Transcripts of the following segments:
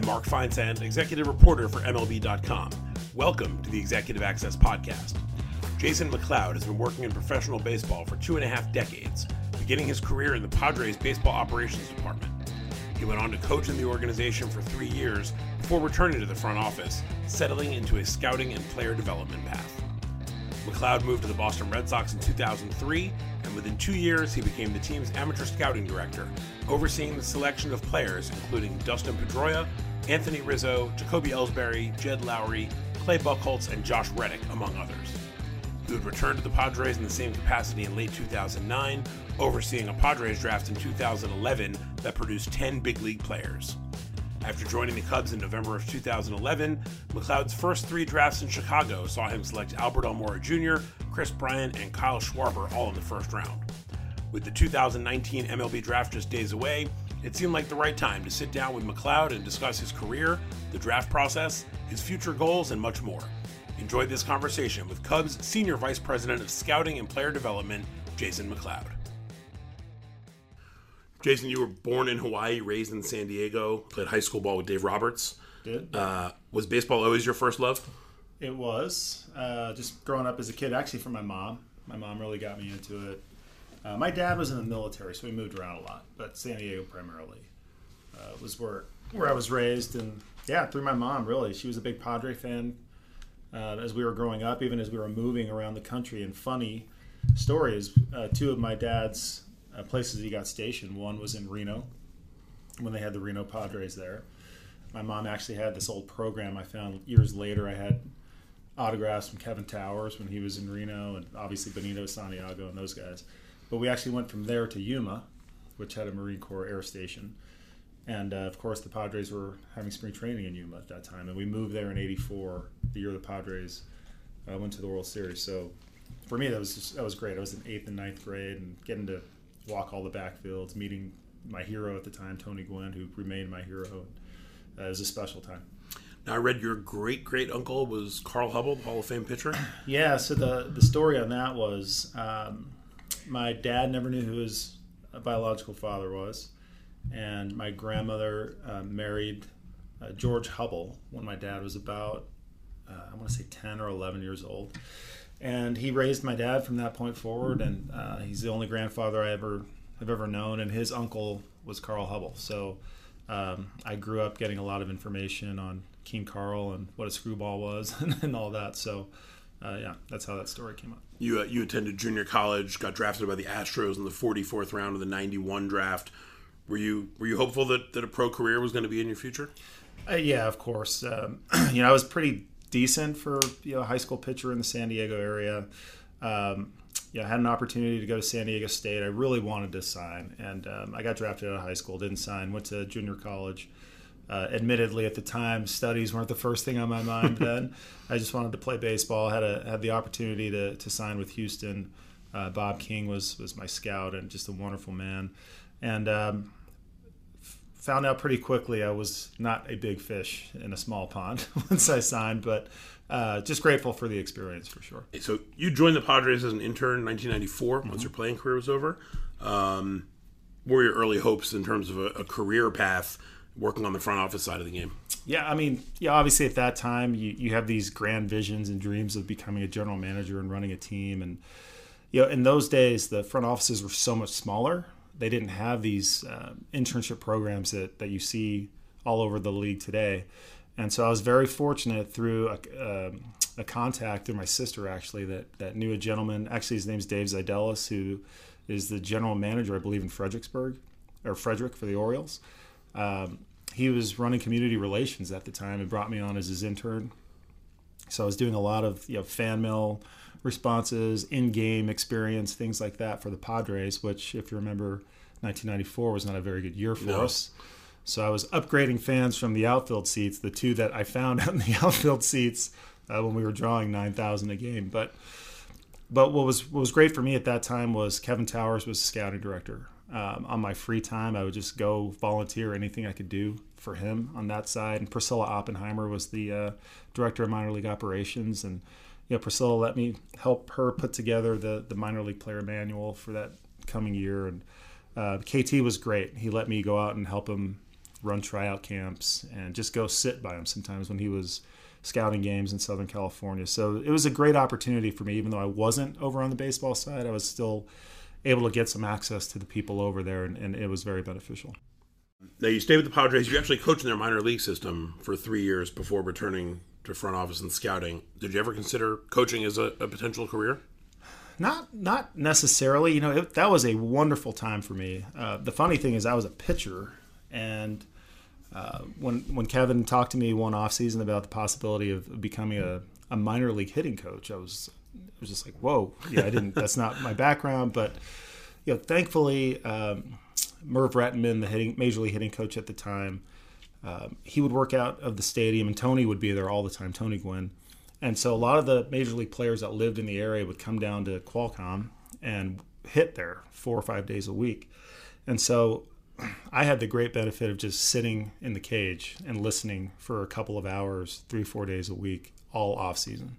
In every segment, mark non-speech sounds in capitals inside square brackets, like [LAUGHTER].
I'm Mark Feinsand, executive reporter for MLB.com. Welcome to the Executive Access Podcast. Jason McLeod has been working in professional baseball for two and a half decades, beginning his career in the Padres baseball operations department. He went on to coach in the organization for three years before returning to the front office, settling into a scouting and player development path. McLeod moved to the Boston Red Sox in 2003, and within two years, he became the team's amateur scouting director, overseeing the selection of players including Dustin Pedroia, Anthony Rizzo, Jacoby Ellsbury, Jed Lowrie, Clay Buchholz, and Josh Reddick, among others. He would return to the Padres in the same capacity in late 2009, overseeing a Padres draft in 2011 that produced 10 big league players. After joining the Cubs in November of 2011, McLeod's first three drafts in Chicago saw him select Albert Almora Jr., Kris Bryant, and Kyle Schwarber all in the first round. With the 2019 MLB draft just days away, it seemed like the right time to sit down with McLeod and discuss his career, the draft process, his future goals, and much more. Enjoy this conversation with Cubs Senior Vice President of Scouting and Player Development, Jason McLeod. Jason, you were born in Hawaii, raised in San Diego, played high school ball with Dave Roberts. Did. Uh, was baseball always your first love? It was. Uh, just growing up as a kid, actually from my mom. My mom really got me into it. Uh, my dad was in the military, so we moved around a lot, but San Diego primarily uh, was where where I was raised, and yeah, through my mom, really. She was a big Padre fan uh, as we were growing up, even as we were moving around the country. And funny stories: uh, two of my dad's uh, places he got stationed. One was in Reno, when they had the Reno Padres there. My mom actually had this old program I found years later. I had autographs from Kevin Towers when he was in Reno, and obviously Benito Santiago and those guys. But we actually went from there to Yuma, which had a Marine Corps air station. And uh, of course, the Padres were having spring training in Yuma at that time. And we moved there in '84, the year the Padres uh, went to the World Series. So for me, that was just, that was great. I was in eighth and ninth grade, and getting to walk all the backfields, meeting my hero at the time, Tony Gwynn, who remained my hero. Uh, it was a special time. Now, I read your great great uncle was Carl Hubbell, Hall of Fame pitcher. Yeah. So the the story on that was um, my dad never knew who his biological father was, and my grandmother uh, married uh, George Hubbell when my dad was about uh, I want to say ten or eleven years old, and he raised my dad from that point forward, and uh, he's the only grandfather I ever have ever known, and his uncle was Carl Hubbell. So. Um, I grew up getting a lot of information on King Carl and what a screwball was [LAUGHS] and, all that. So, uh, yeah, that's how that story came up. You uh, you attended junior college, got drafted by the Astros in the 44th round of the 91 draft. Were you were you hopeful that, that a pro career was going to be in your future? Uh, yeah, of course. Um, [CLEARS THROAT] you know, I was pretty decent for you know a high school pitcher in the San Diego area. Um, yeah, I had an opportunity to go to San Diego State. I really wanted to sign, and um, I got drafted out of high school. Didn't sign. Went to junior college. Uh, admittedly, at the time, studies weren't the first thing on my mind. [LAUGHS] then I just wanted to play baseball. Had a had the opportunity to, to sign with Houston. Uh, Bob King was was my scout and just a wonderful man. And um, found out pretty quickly I was not a big fish in a small pond [LAUGHS] once I signed, but uh, just grateful for the experience for sure. So you joined the Padres as an intern in 1994 mm-hmm. once your playing career was over. Um, what were your early hopes in terms of a, a, career path working on the front office side of the game? Yeah, I mean, yeah, obviously at that time you, you have these grand visions and dreams of becoming a general manager and running a team. And, you know, in those days, the front offices were so much smaller. They didn't have these uh, internship programs that, that you see all over the league today. And so I was very fortunate through a, um, a contact through my sister actually that, that knew a gentleman. Actually, his name's Dave Zidelis, who is the general manager, I believe, in Fredericksburg or Frederick for the Orioles. Um, he was running community relations at the time and brought me on as his intern. So I was doing a lot of you know fan mail responses, in-game experience, things like that for the Padres. Which, if you remember, 1994 was not a very good year for no. us. So I was upgrading fans from the outfield seats, the two that I found [LAUGHS] out in the outfield seats uh, when we were drawing 9,000 a game. But but what was what was great for me at that time was Kevin Towers was scouting director. Um, on my free time, I would just go volunteer anything I could do for him on that side. And Priscilla Oppenheimer was the uh, director of minor league operations, and you know Priscilla let me help her put together the the minor league player manual for that coming year. And uh, KT was great. He let me go out and help him run tryout camps, and just go sit by him sometimes when he was scouting games in Southern California. So it was a great opportunity for me, even though I wasn't over on the baseball side. I was still able to get some access to the people over there, and, and it was very beneficial. Now you stayed with the Padres. You actually coached in their minor league system for three years before returning to front office and scouting. Did you ever consider coaching as a, a potential career? Not not necessarily. You know, it, that was a wonderful time for me. Uh, the funny thing is, I was a pitcher, and uh, when when Kevin talked to me one off season about the possibility of becoming a, a minor league hitting coach, I was was just like, whoa, yeah, I didn't. that's not my background, but you know, thankfully, um, Merv Rettenmund, the hitting major league hitting coach at the time, um, he would work out of the stadium, and Tony would be there all the time. Tony Gwynn, and so a lot of the major league players that lived in the area would come down to Qualcomm and hit there four or five days a week, and so I had the great benefit of just sitting in the cage and listening for a couple of hours, three, four days a week, all off season.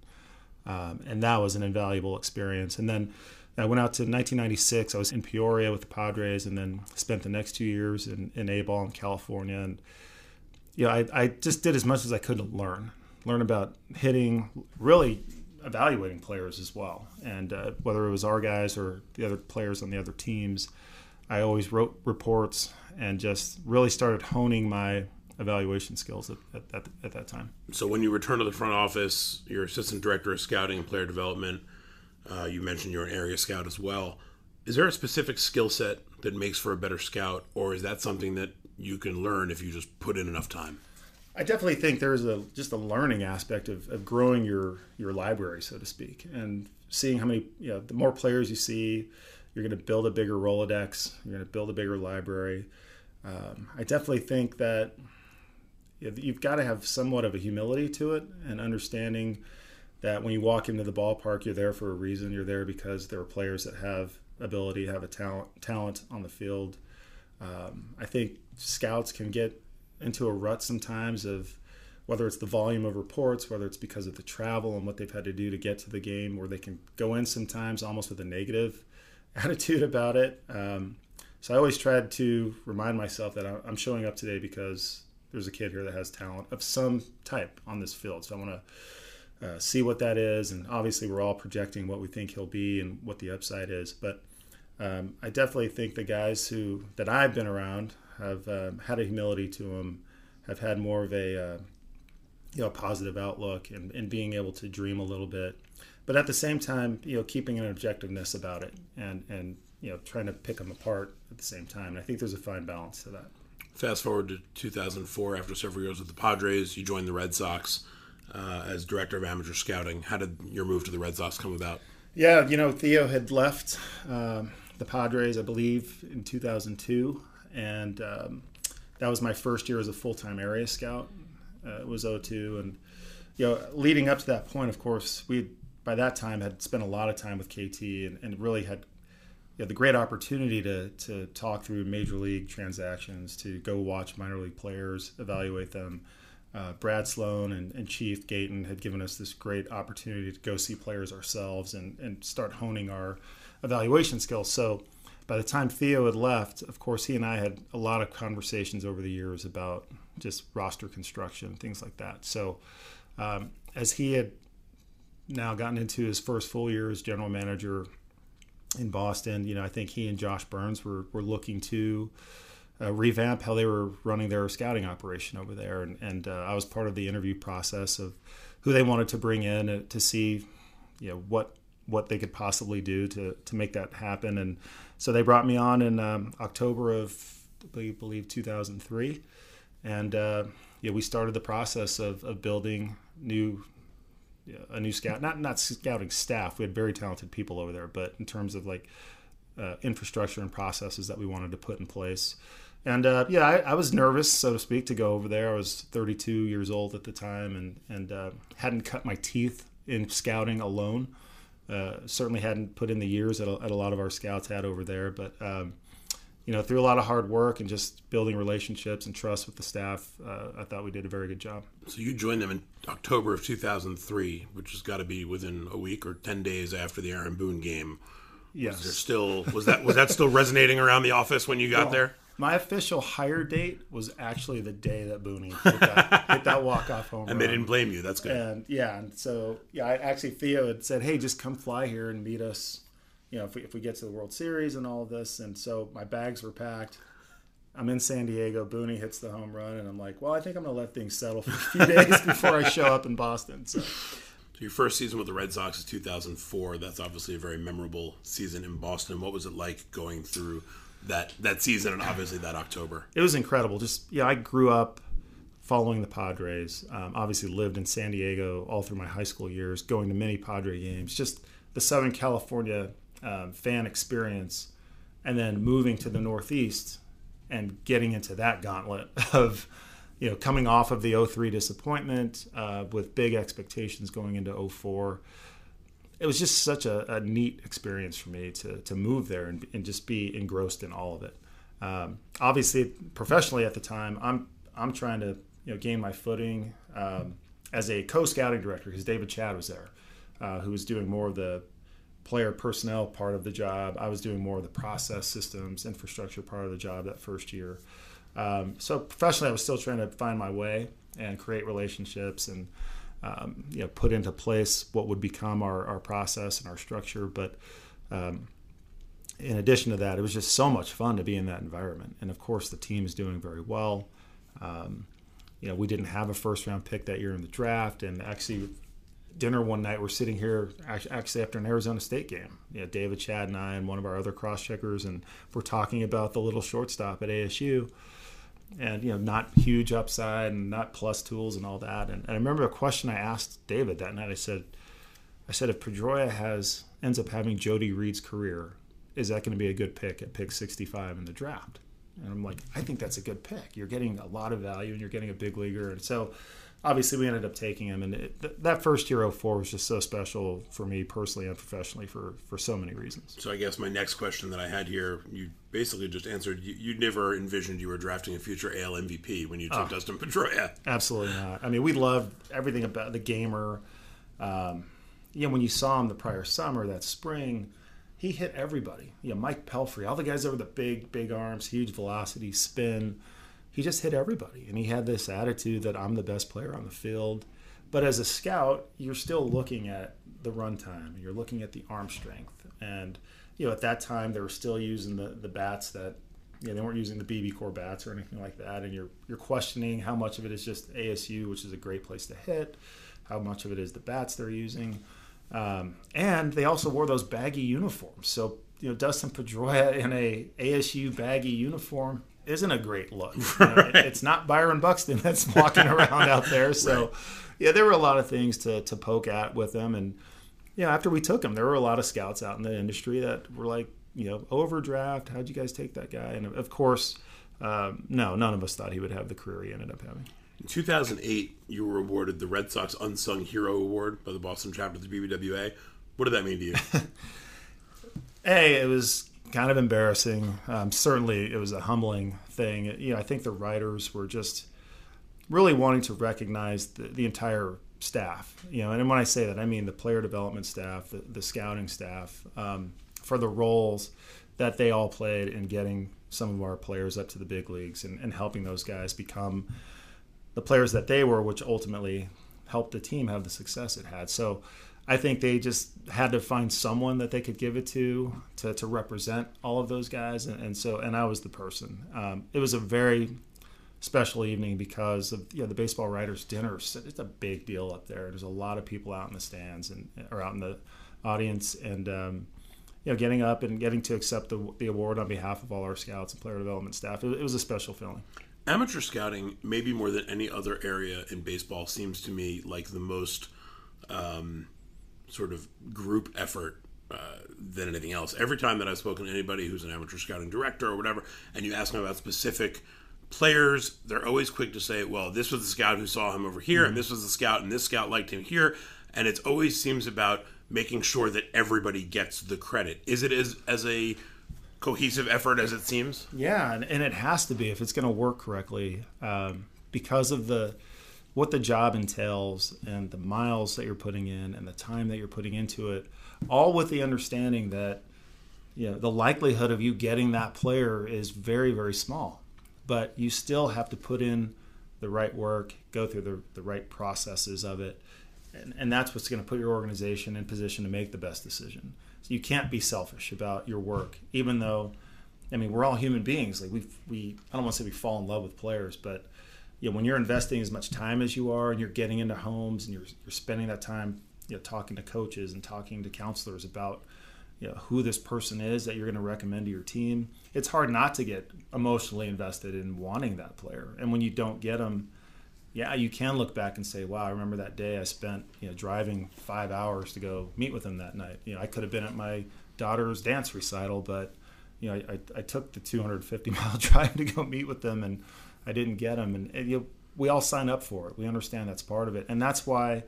Um, and that was an invaluable experience. And then I went out to 1996. I was in Peoria with the Padres and then spent the next two years in, in A-ball in California. And, you know, I, I just did as much as I could to learn, learn about hitting, really evaluating players as well. And uh, whether it was our guys or the other players on the other teams – I always wrote reports and just really started honing my evaluation skills at, at, at, at, that time. So when you return to the front office, you're assistant director of scouting and player development. Uh, you mentioned you're an area scout as well. Is there a specific skill set that makes for a better scout, or is that something that you can learn if you just put in enough time? I definitely think there's a just a learning aspect of, of growing your your library, so to speak, and seeing how many you know the more players you see, you're going to build a bigger Rolodex. You're going to build a bigger library. Um, I definitely think that you've got to have somewhat of a humility to it and understanding that when you walk into the ballpark, you're there for a reason. You're there because there are players that have ability, have a talent, talent on the field. Um, I think scouts can get into a rut sometimes of whether it's the volume of reports, whether it's because of the travel and what they've had to do to get to the game, where they can go in sometimes almost with a negative [LAUGHS] attitude about it. Um, so I always tried to remind myself that I'm showing up today because there's a kid here that has talent of some type on this field. So I want to uh, see what that is. And obviously, we're all projecting what we think he'll be and what the upside is. But um, I definitely think the guys who that I've been around have um, had a humility to them, have had more of a uh, you know positive outlook and, and being able to dream a little bit but at the same time, you know, keeping an objectiveness about it and and you know trying to pick them apart at the same time. And I think there's a fine balance to that. Fast forward to 2004, after several years with the Padres, you joined the Red Sox uh, as director of amateur scouting. How did your move to the Red Sox come about? Yeah, you know, Theo had left um, the Padres, I believe, in 2002, and um, that was my first year as a full time area scout. Uh, it was 02, and you know, leading up to that point, of course, we by that time had spent a lot of time with KT and, and really had know, the great opportunity to, to talk through major league transactions, to go watch minor league players, evaluate them. Uh, Brad Sloan and, and, Chief Gayton had given us this great opportunity to go see players ourselves and, and start honing our evaluation skills. So by the time Theo had left, of course, he and I had a lot of conversations over the years about just roster construction, things like that. So um, as he had now gotten into his first full year as general manager in Boston. You know, I think he and Josh Byrnes were, were looking to uh, revamp how they were running their scouting operation over there. And, and uh, I was part of the interview process of who they wanted to bring in uh, to see, you know, what what they could possibly do to, to make that happen. And so they brought me on in um, October of, I believe, 2003. And uh, yeah, we started the process of, of building new a new scout not not scouting staff. We had very talented people over there but in terms of like uh, infrastructure and processes that we wanted to put in place. And uh, yeah I, I, was nervous so to speak to go over there. I was 32 years old at the time and and uh, hadn't cut my teeth in scouting alone. Uh, certainly hadn't put in the years that a, that a, lot of our scouts had over there but um, you know, through a lot of hard work and just building relationships and trust with the staff, uh, I thought we did a very good job. So you joined them in October of 2003, which has got to be within a week or 10 days after the Aaron Boone game. Yes. Was there still was that was that still resonating around the office when you got well, there? my official hire date was actually the day that Booney hit that, hit that walk off home and run. they didn't blame you. That's good. And yeah, and so yeah, I, actually Theo had said, "Hey, just come fly here and meet us." You know, if we, if we get to the World Series and all of this, and so my bags were packed. I'm in San Diego. Booney hits the home run, and I'm like, well, I think I'm going to let things settle for a few [LAUGHS] days before I show up in Boston. So, So your first season with the Red Sox is 2004. That's obviously a very memorable season in Boston. What was it like going through that that season and obviously that October? it was incredible. Just yeah, I grew up following the Padres. Um, obviously, lived in San Diego all through my high school years, going to many Padre games. Just the Southern California um, fan experience, and then moving to the Northeast and getting into that gauntlet [LAUGHS] of you know coming off of the 03 disappointment uh, with big expectations going into 04 it was just such a, a neat experience for me to, to move there and, and just be engrossed in all of it. Um, obviously professionally at the time i'm i'm trying to you know gain my footing um, as a co-scouting director because david chadd was there uh, who was doing more of the player personnel part of the job i was doing more of the process systems infrastructure part of the job that first year um, so professionally i was still trying to find my way and create relationships and um, you know put into place what would become our, our process and our structure but um, in addition to that, it was just so much fun to be in that environment. And of course, the team is doing very well. Um, you know, we didn't have a first round pick that year in the draft, and actually, dinner one night we're sitting here actually after an Arizona State game. You know, David, Chadd, and I, and one of our other cross checkers, and we're talking about the little shortstop at ASU. And you know, not huge upside and not plus tools and all that. And, and I remember a question I asked David that night. I said, I said, if Pedroia has ends up having Jody Reed's career, is that going to be a good pick at pick 65 in the draft? And I'm like, I think that's a good pick. You're getting a lot of value and you're getting a big leaguer. And so obviously we ended up taking him. And it, th- that first year 04 was just so special for me personally and professionally for, for so many reasons. So I guess my next question that I had here, you basically just answered. You, you never envisioned you were drafting a future AL MVP when you took Dustin Pedroia. Absolutely not. I mean, we loved everything about the gamer. Um, you know, when you saw him the prior summer, that spring, he hit everybody. You know, Mike Pelfrey, all the guys over the big, big arms, huge velocity, spin. He just hit everybody. And he had this attitude that I'm the best player on the field. But as a scout, you're still looking at the runtime. And you're looking at the arm strength. And, you know, at that time, they were still using the, the bats that, you know, they weren't using the BBCOR bats or anything like that. And you're, you're questioning how much of it is just ASU, which is a great place to hit, how much of it is the bats they're using. Um, and they also wore those baggy uniforms. So you know, Dustin Pedroia in a ASU baggy uniform isn't a great look. [LAUGHS] You know, it- it's not Byron Buxton that's walking [LAUGHS] around out there. So Right. yeah, there were a lot of things to to poke at with him. And you know, after we took him, there were a lot of scouts out in the industry that were like, you know, overdraft. How'd you guys take that guy? And of course. Um, no, none of us thought he would have the career he ended up having. In 2008, you were awarded the Red Sox Unsung Hero Award by the Boston chapter of the BBWA. What did that mean to you? [LAUGHS] Hey, it was kind of embarrassing. Um, certainly, it was a humbling thing. You know, I think the writers were just really wanting to recognize the, the entire staff. You know, and when I say that, I mean the player development staff, the, the scouting staff, um, for the roles that they all played in getting some of our players up to the big leagues and, and helping those guys become the players that they were, which ultimately helped the team have the success it had. So I think they just had to find someone that they could give it to to, to represent all of those guys, and, and so and I was the person. Um, it was a very special evening because of you know, the baseball writers dinner. It's a big deal up there. There's a lot of people out in the stands and or out in the audience, and um, you know, getting up and getting to accept the, the award on behalf of all our scouts and player development staff. It, it was a special feeling. Amateur scouting, maybe more than any other area in baseball, seems to me like the most um, sort of group effort uh, than anything else. Every time that I've spoken to anybody who's an amateur scouting director or whatever, and you ask them about specific players, they're always quick to say, "Well, this was the scout who saw him over here, and this was the scout, and this scout liked him here." And it always seems about making sure that everybody gets the credit. Is it as as a cohesive effort as it seems? Yeah, and, and it has to be if it's going to work correctly, um, because of the what the job entails and the miles that you're putting in and the time that you're putting into it, all with the understanding that you know, the likelihood of you getting that player is very, very small. But you still have to put in the right work, go through the, the right processes of it. And, and that's what's going to put your organization in position to make the best decision. So you can't be selfish about your work, even though, I mean, we're all human beings. Like we, we, I don't want to say we fall in love with players, but you know, when you're investing as much time as you are, and you're getting into homes, and you're you're spending that time, you know, talking to coaches and talking to counselors about you know, who this person is that you're going to recommend to your team. It's hard not to get emotionally invested in wanting that player. And when you don't get them, yeah, you can look back and say, "Wow, I remember that day I spent, you know, driving five hours to go meet with him that night. You know, I could have been at my daughter's dance recital, but you know, I, I took the 250 [LAUGHS] mile drive to go meet with them, and I didn't get them. And, and you we all sign up for it. We understand that's part of it, and that's why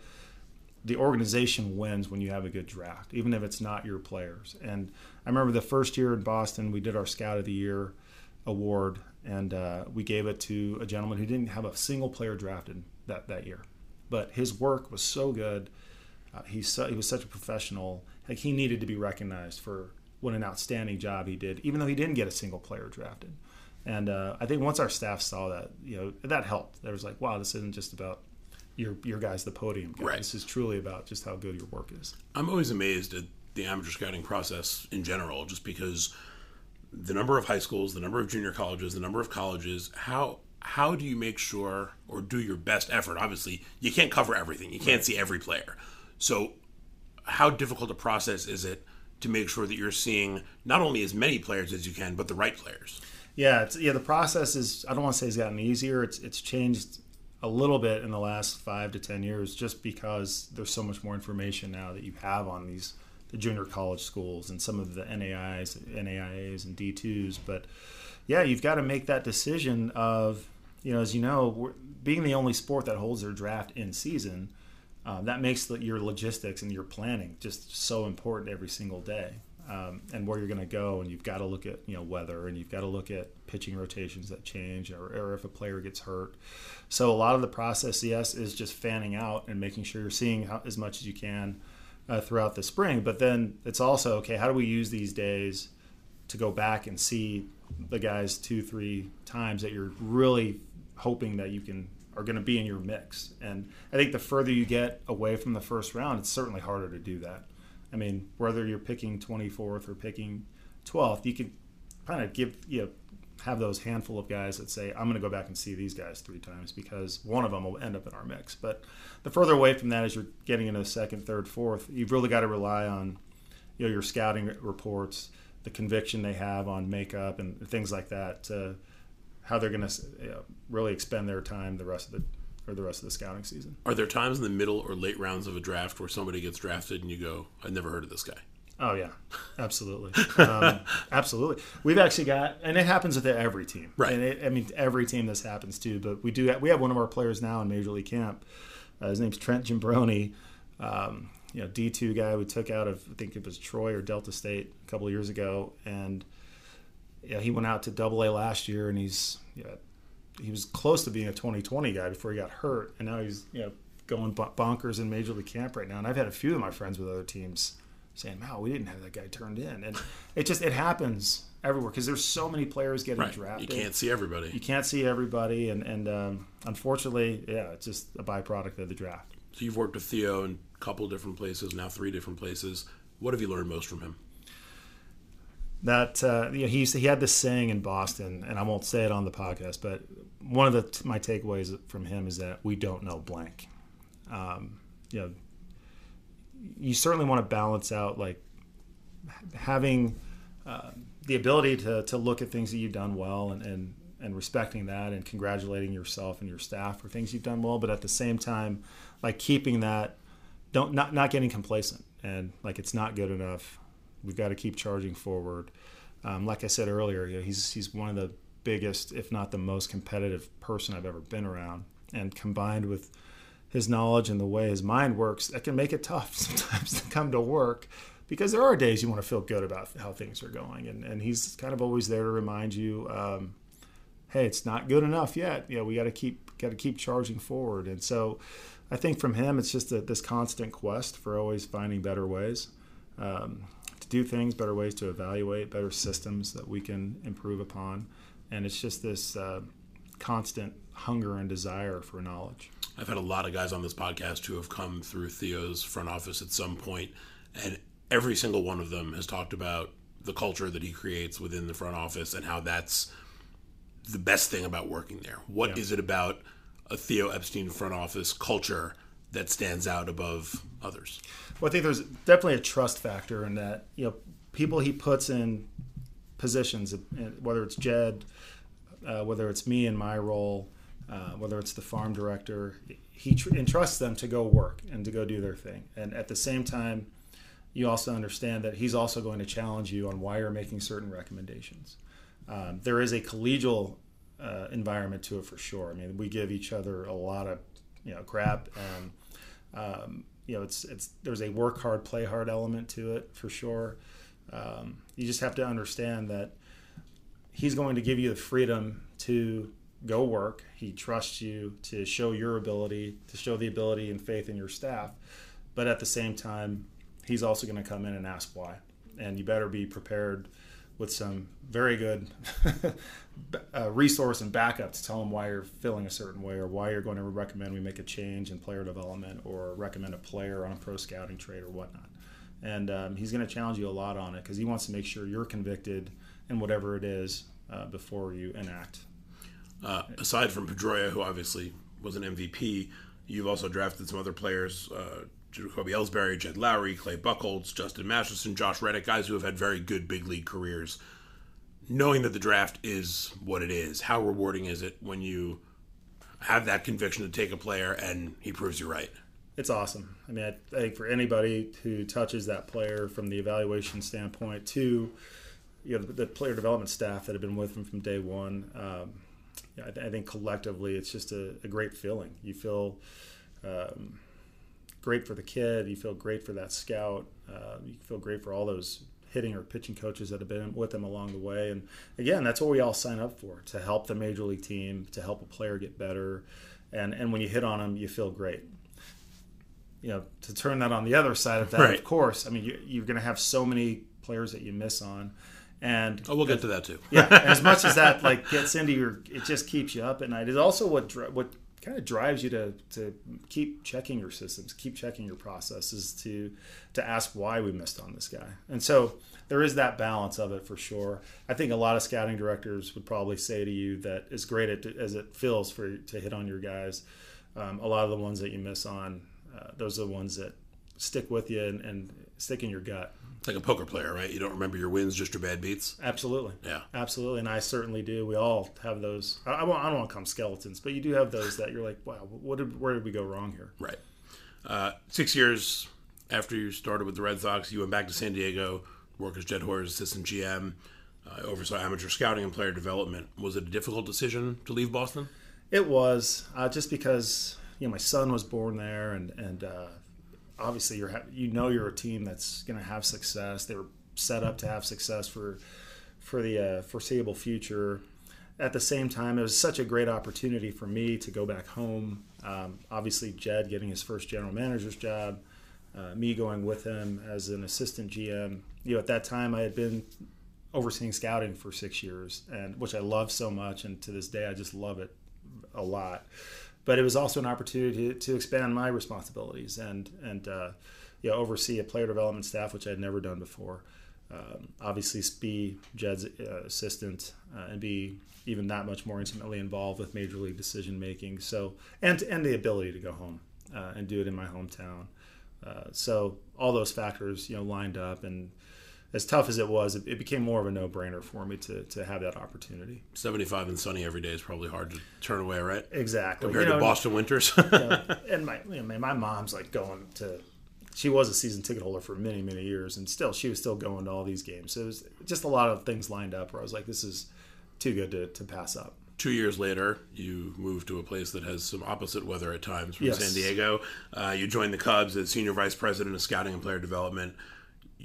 the organization wins when you have a good draft, even if it's not your players. And I remember the first year in Boston, we did our Scout of the Year award, and uh, we gave it to a gentleman who didn't have a single player drafted that, that year. But his work was so good. Uh, he, he was such a professional. Like he needed to be recognized for what an outstanding job he did, even though he didn't get a single player drafted. And uh, I think once our staff saw that, you know, that helped. There was like, wow, this isn't just about your your guys the podium guy. Right. This is truly about just how good your work is. I'm always amazed at the amateur scouting process in general, just because the number of high schools, the number of junior colleges, the number of colleges, how how do you make sure or do your best effort? Obviously, you can't cover everything. You can't see every player. So, how difficult a process is it to make sure that you're seeing not only as many players as you can, but the right players? Yeah, it's, yeah. The process is. I don't want to say it's gotten easier. It's it's changed a little bit in the last five to ten years, just because there's so much more information now that you have on these the junior college schools and some of the NAIs, NAIAs, and D2s. But yeah, you've got to make that decision of you know, as you know, being the only sport that holds their draft in season. Uh, that makes the, your logistics and your planning just so important every single day um, and where you're going to go, and you've got to look at you know weather, and you've got to look at pitching rotations that change, or, or, if a player gets hurt. So a lot of the process, yes, is just fanning out and making sure you're seeing how, as much as you can uh, throughout the spring. But then it's also okay. How do we use these days to go back and see the guys two, three times that you're really hoping that you can are going to be in your mix? And I think the further you get away from the first round, it's certainly harder to do that. I mean, whether you're picking 24th or picking 12th, you can kind of give you know have those handful of guys that say I'm going to go back and see these guys three times because one of them will end up in our mix. But the further away from that, as you're getting into second, third, fourth, you've really got to rely on you know your scouting reports, the conviction they have on makeup and things like that, to how they're going to you know, really expend their time the rest of the or the rest of the scouting season. Are there times in the middle or late rounds of a draft where somebody gets drafted and you go, "I've never heard of this guy"? Oh yeah, absolutely, um, [LAUGHS] absolutely. We've actually got, and it happens with every team, right? And it, I mean, every team this happens to. But we do, have, we have one of our players now in Major League Camp. Uh, his name's Trent Giambrone. Um, you know, D two guy we took out of I think it was Troy or Delta State a couple of years ago, and yeah, he went out to Double A last year, and he's yeah, he was close to being a 2020 guy before he got hurt, and now he's you know going bonkers in major league camp right now. And I've had a few of my friends with other teams saying, "Wow, we didn't have that guy turned in," and it just it happens everywhere because there's so many players getting right. drafted. You can't see everybody. You can't see everybody, and and um, unfortunately, yeah, it's just a byproduct of the draft. So you've worked with Theo in a couple different places, now three different places. What have you learned most from him? that uh, you know, he he had this saying in Boston, and I won't say it on the podcast, but one of the my takeaways from him is that we don't know blank. Um, you know, you certainly want to balance out like having uh, the ability to to look at things that you've done well and, and and respecting that and congratulating yourself and your staff for things you've done well, but at the same time, like keeping that don't not not getting complacent and like it's not good enough We've got to keep charging forward. Um, like I said earlier, you know, he's he's one of the biggest, if not the most competitive person I've ever been around. And combined with his knowledge and the way his mind works, that can make it tough [LAUGHS] sometimes to come to work because there are days you want to feel good about how things are going. And, and he's kind of always there to remind you, um, hey, it's not good enough yet. Yeah, we got to keep got to keep charging forward. And so, I think from him, it's just a, this constant quest for always finding better ways. Um, to do things, better ways to evaluate, better systems that we can improve upon, and it's just this uh, constant hunger and desire for knowledge. I've had a lot of guys on this podcast who have come through Theo's front office at some point, and every single one of them has talked about the culture that he creates within the front office and how that's the best thing about working there. What yeah. is it about a Theo Epstein front office culture that stands out above others? Well, I think there's definitely a trust factor in that. You know, people he puts in positions, whether it's Jed, uh, whether it's me in my role, uh, whether it's the farm director, he tr- entrusts them to go work and to go do their thing. And at the same time, you also understand that he's also going to challenge you on why you're making certain recommendations. Um, there is a collegial uh, environment to it for sure. I mean, we give each other a lot of you know crap, and um, you know it's it's there's a work hard, play hard element to it for sure. Um, you just have to understand that he's going to give you the freedom to go work. He trusts you to show your ability, to show the ability and faith in your staff, but at the same time he's also going to come in and ask why. And you better be prepared with some very good [LAUGHS] uh, resource and backup to tell him why you're feeling a certain way or why you're going to recommend we make a change in player development or recommend a player on a pro scouting trade or whatnot. And um, he's going to challenge you a lot on it because he wants to make sure you're convicted in whatever it is uh, before you enact. Uh, aside from Pedroia, who obviously was an MVP, you've also drafted some other players. Uh, Jacoby Ellsbury, Jed Lowrie, Clay Buchholz, Justin Masterson, Josh Reddick, guys who have had very good big league careers. Knowing that the draft is what it is, how rewarding is it when you have that conviction to take a player and he proves you right? It's awesome. I mean, I think for anybody who touches that player from the evaluation standpoint to you know the, player development staff that have been with him from day one, um, yeah, I, I, think collectively it's just a, a great feeling. You feel um, great for the kid. You feel great for that scout. Uh, you feel great for all those hitting or pitching coaches that have been with them along the way. And again, that's what we all sign up for to help the major league team, to help a player get better. And, and when you hit on them, you feel great. You know, to turn that on the other side of that, right. of course, I mean, you, you're going to have so many players that you miss on. And oh, we'll get to that too. yeah, [LAUGHS] as much as that like gets into your, it just keeps you up at night. It's also what what kind of drives you to to keep checking your systems, keep checking your processes to to ask why we missed on this guy. And so there is that balance of it for sure. I think a lot of scouting directors would probably say to you that as great as it feels for to hit on your guys, um, a lot of the ones that you miss on, uh, those are the ones that stick with you and, and stick in your gut. It's like a poker player, right? You don't remember your wins, just your bad beats. Absolutely. Yeah. Absolutely, and I certainly do. We all have those. I, I, I don't want to call skeletons, but you do have those that you're like, wow, what did, where did we go wrong here? Right. Uh, six years after you started with the Red Sox, you went back to San Diego, worked as Jed Hoyer's assistant GM, uh, oversaw amateur scouting and player development. Was it a difficult decision to leave Boston? It was, uh, just because you know my son was born there, and and uh, obviously you're you know you're a team that's going to have success. They were set up to have success for for the uh, foreseeable future. At the same time, it was such a great opportunity for me to go back home. Um, obviously, Jed getting his first general manager's job, uh, me going with him as an assistant GM. You know, at that time, I had been overseeing scouting for six years, and which I love so much, and to this day, I just love it a lot but it was also an opportunity to, to expand my responsibilities and and uh, you know, oversee a player development staff, which I had never done before. Um, obviously, be Jed's uh, assistant uh, and be even that much more intimately involved with major league decision making. So and and the ability to go home uh, and do it in my hometown. Uh, so all those factors, you know, lined up and as tough as it was, it, it, became more of a no brainer for me to, to have that opportunity. 75 and sunny every day is probably hard to turn away, right? Exactly. Compared you know, to Boston winters. [LAUGHS] you [LAUGHS] know, and my, you know, my mom's like going to, she was a season ticket holder for many, many years, and still, she was still going to all these games. So it was just a lot of things lined up where I was like, this is too good to, to pass up. Two years later, you moved to a place that has some opposite weather at times from yes. San Diego. Uh, you joined the Cubs as senior vice president of scouting and player development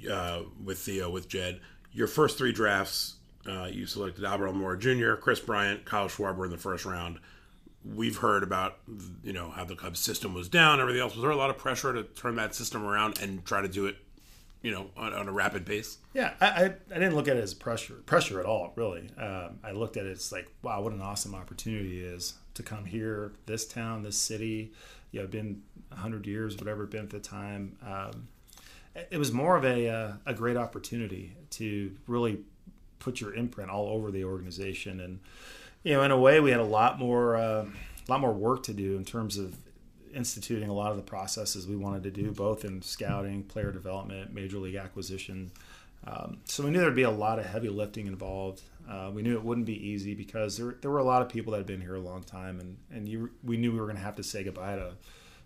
uh, with Theo with Jed. Your first three drafts, uh, you selected Albert Almora Jr., Kris Bryant, Kyle Schwarber in the first round. We've heard about you know how the Cubs system was down, everything else. Was there a lot of pressure to turn that system around and try to do it you know, on, on a rapid pace? Yeah, I, I, I, didn't look at it as pressure pressure at all. Really, um, I looked at it as like, wow, what an awesome opportunity it is to come here, this town, this city. You know, been hundred years, whatever it been at the time. Um, it was more of a uh, a great opportunity to really put your imprint all over the organization, and you know, in a way, we had a lot more uh, a lot more work to do in terms of instituting a lot of the processes we wanted to do, both in scouting, player development, major league acquisition. Um, so we knew there'd be a lot of heavy lifting involved. Uh, we knew it wouldn't be easy because there, there were a lot of people that had been here a long time, and and you, we knew we were going to have to say goodbye to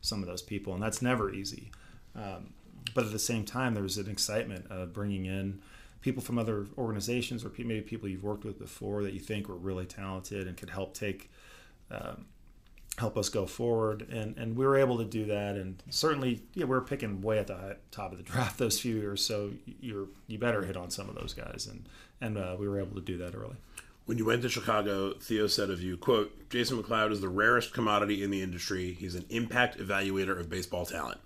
some of those people, and that's never easy. Um, but at the same time, there was an excitement of bringing in people from other organizations or maybe people you've worked with before that you think were really talented and could help take um, help us go forward. And, and we were able to do that. And certainly, yeah, we are picking way at the top of the [LAUGHS] draft those few years. So you're, you better hit on some of those guys. And, and uh, we were able to do that early. When you went to Chicago, Theo said of you, quote, Jason McLeod is the rarest commodity in the industry. He's an impact evaluator of baseball talent.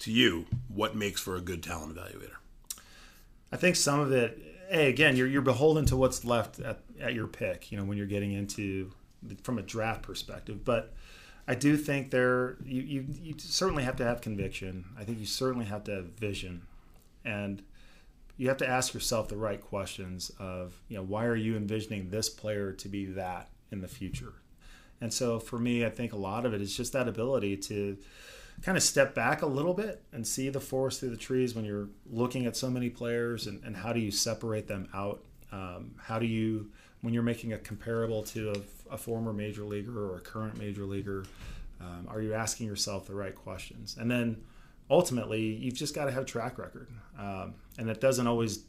To you, what makes for a good talent evaluator? I think some of it, hey, again, you're, you're beholden to what's left at, at your pick, you know, when you're getting into from a draft perspective. But I do think there you, you, you certainly have to have conviction. I think you certainly have to have vision, and you have to ask yourself the right questions of you know why are you envisioning this player to be that in the future. And so for me, I think a lot of it is just that ability to kind of step back a little bit and see the forest through the trees when you're looking at so many players and, and how do you separate them out? Um, how do you when you're making a comparable to a, a former major leaguer or a current major leaguer, um, are you asking yourself the right questions? And then ultimately, you've just got to have track record, um, and that doesn't always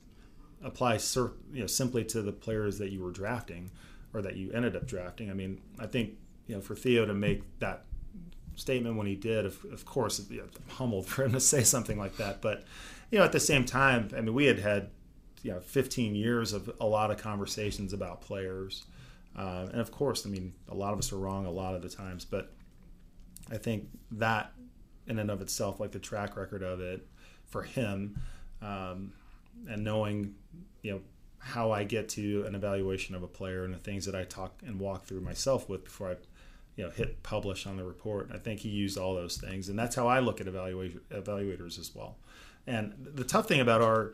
apply sur- you know simply to the players that you were drafting or that you ended up drafting. I mean, I think you know for Theo to make that statement when he did, of, of course, you humbled [LAUGHS] for him to say something like that. But you know, at the same time, I mean, we had had you know 15 years of a lot of conversations about players, uh, and of course, I mean a lot of us are wrong a lot of the times, but I think that in and of itself, like the track record of it for him, um, and knowing you know how I get to an evaluation of a player and the things that I talk and walk through myself with before I you know hit publish on the report. I think he used all those things, and that's how I look at evaluators as well. And the tough thing about our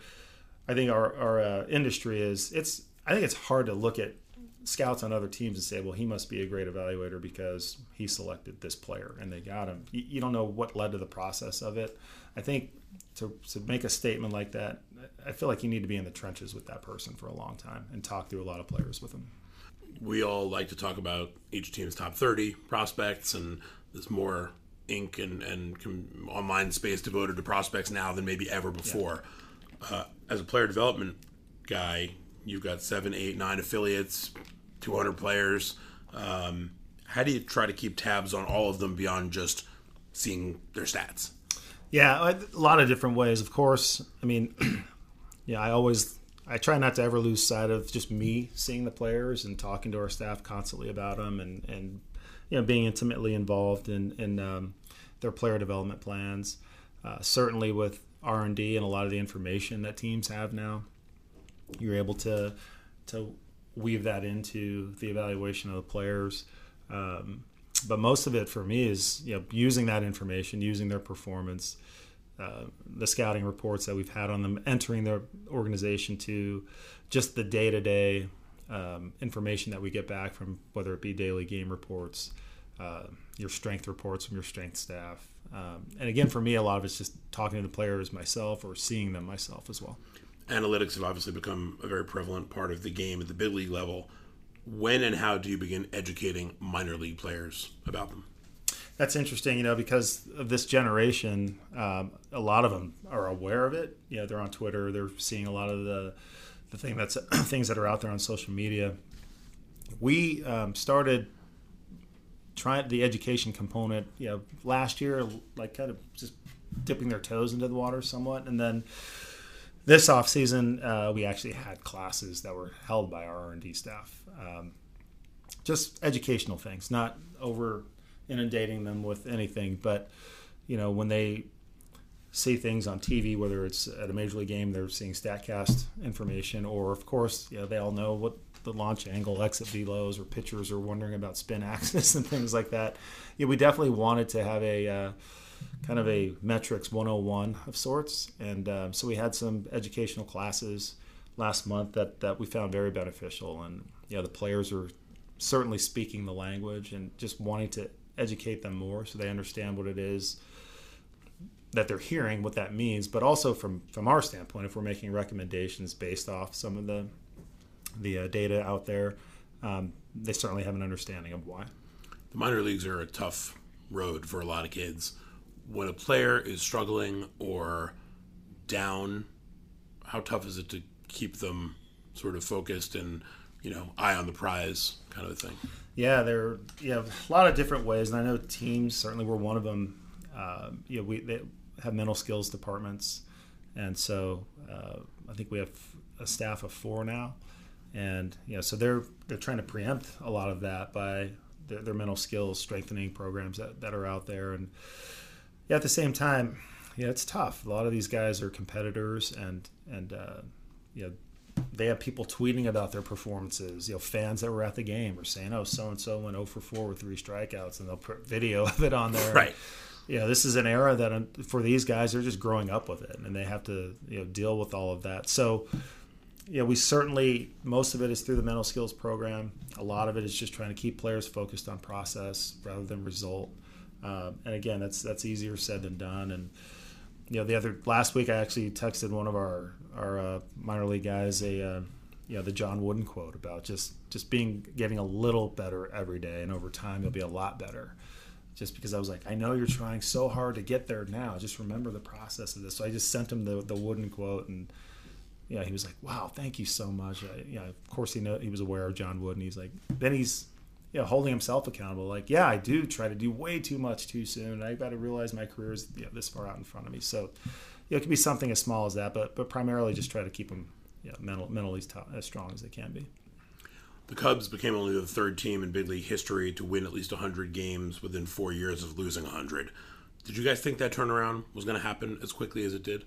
I think our our uh, industry is it's I think it's hard to look at scouts on other teams and say, well, he must be a great evaluator because he selected this player and they got him. You, you don't know what led to the process of it. I think to, to make a statement like that, I feel like you need to be in the trenches with that person for a long time and talk through a lot of players with them. We all like to talk about each team's top 30 prospects, and there's more ink and, and online space devoted to prospects now than maybe ever before. Yeah uh, as a player development guy, you've got seven, eight, nine affiliates, 200 players. Um, how do you try to keep tabs on all of them beyond just seeing their stats? Yeah, a lot of different ways. Of course, I mean, [CLEARS THROAT] yeah, I always I try not to ever lose sight of just me seeing the players and talking to our staff constantly about them and and you know being intimately involved in in um, their player development plans. Uh, certainly with R and D and a lot of the information that teams have now, you're able to to weave that into the evaluation of the players. Um, but most of it for me is you know using that information, using their performance, uh, the scouting reports that we've had on them, entering their organization to just the day to day information that we get back from whether it be daily game reports, uh, your strength reports from your strength staff, um, and again, for me, a lot of it's just talking to the players myself or seeing them myself as well. Analytics have obviously become a very prevalent part of the game at the big league level. When and how do you begin educating minor league players about them? That's interesting, you know, because of this generation, um, a lot of them are aware of it. You know, they're on Twitter, they're seeing a lot of the the thing that's [CLEARS THROAT] things that are out there on social media. We um, started trying the education component, you know, last year, like kind of just dipping their toes into the water somewhat, and then this off season, uh, we actually had classes that were held by our R and D staff, um, just educational things, not over inundating them with anything, but you know when they see things on TV, whether it's at a major league game, they're seeing Statcast information, or of course, you know, they all know what the launch angle, exit velos, or pitchers are wondering about spin [LAUGHS] axis and things like that. Yeah, we definitely wanted to have a uh, kind of a metrics 101 of sorts, and um, so we had some educational classes last month that that we found very beneficial, and yeah, the players are certainly speaking the language and just wanting to educate them more so they understand what it is that they're hearing, what that means, but also from from our standpoint, if we're making recommendations based off some of the the uh, data out there, um, they certainly have an understanding of why. The minor leagues are a tough road for a lot of kids. When a player is struggling or down, how tough is it to keep them sort of focused and you know eye on the prize kind of thing? Yeah, there yeah a lot of different ways, and I know teams certainly were one of them. Uh, you know, we they have mental skills departments, and so uh, I think we have a staff of four now, and you know, so they're they're trying to preempt a lot of that by their, their mental skills strengthening programs that, that are out there, and yeah, at the same time, yeah, it's tough. A lot of these guys are competitors, and and uh, you know they have people tweeting about their performances. You know, fans that were at the game are saying, "Oh, so and so went 0 for 4 with three strikeouts," and they'll put video [LAUGHS] of it on there. Right. You know, this is an era that for these guys, they're just growing up with it, and they have to you know deal with all of that. So, you know, we certainly most of it is through the mental skills program. A lot of it is just trying to keep players focused on process rather than result. Um, and again, that's that's easier said than done. And you know, the other last week I actually texted one of our our uh, minor league guys a uh, you know the John Wooden quote about just just being getting a little better every day, and over time you'll be a lot better. Just because I was like, I know you're trying so hard to get there now. Just remember the process of this. So I just sent him the the Wooden quote, and yeah, he was like, "Wow, thank you so much." I, yeah, of course he know he was aware of John Wooden. He's like, then he's you know, holding himself accountable. Like, yeah, I do try to do way too much too soon. I got to realize my career is you know, this far out in front of me. So, you know, it could be something as small as that, but but primarily just try to keep them you know, mental, mentally as strong as they can be. The Cubs became only the third team in big league history to win at least 100 games within four years of losing 100. Did you guys think that turnaround was going to happen as quickly as it did?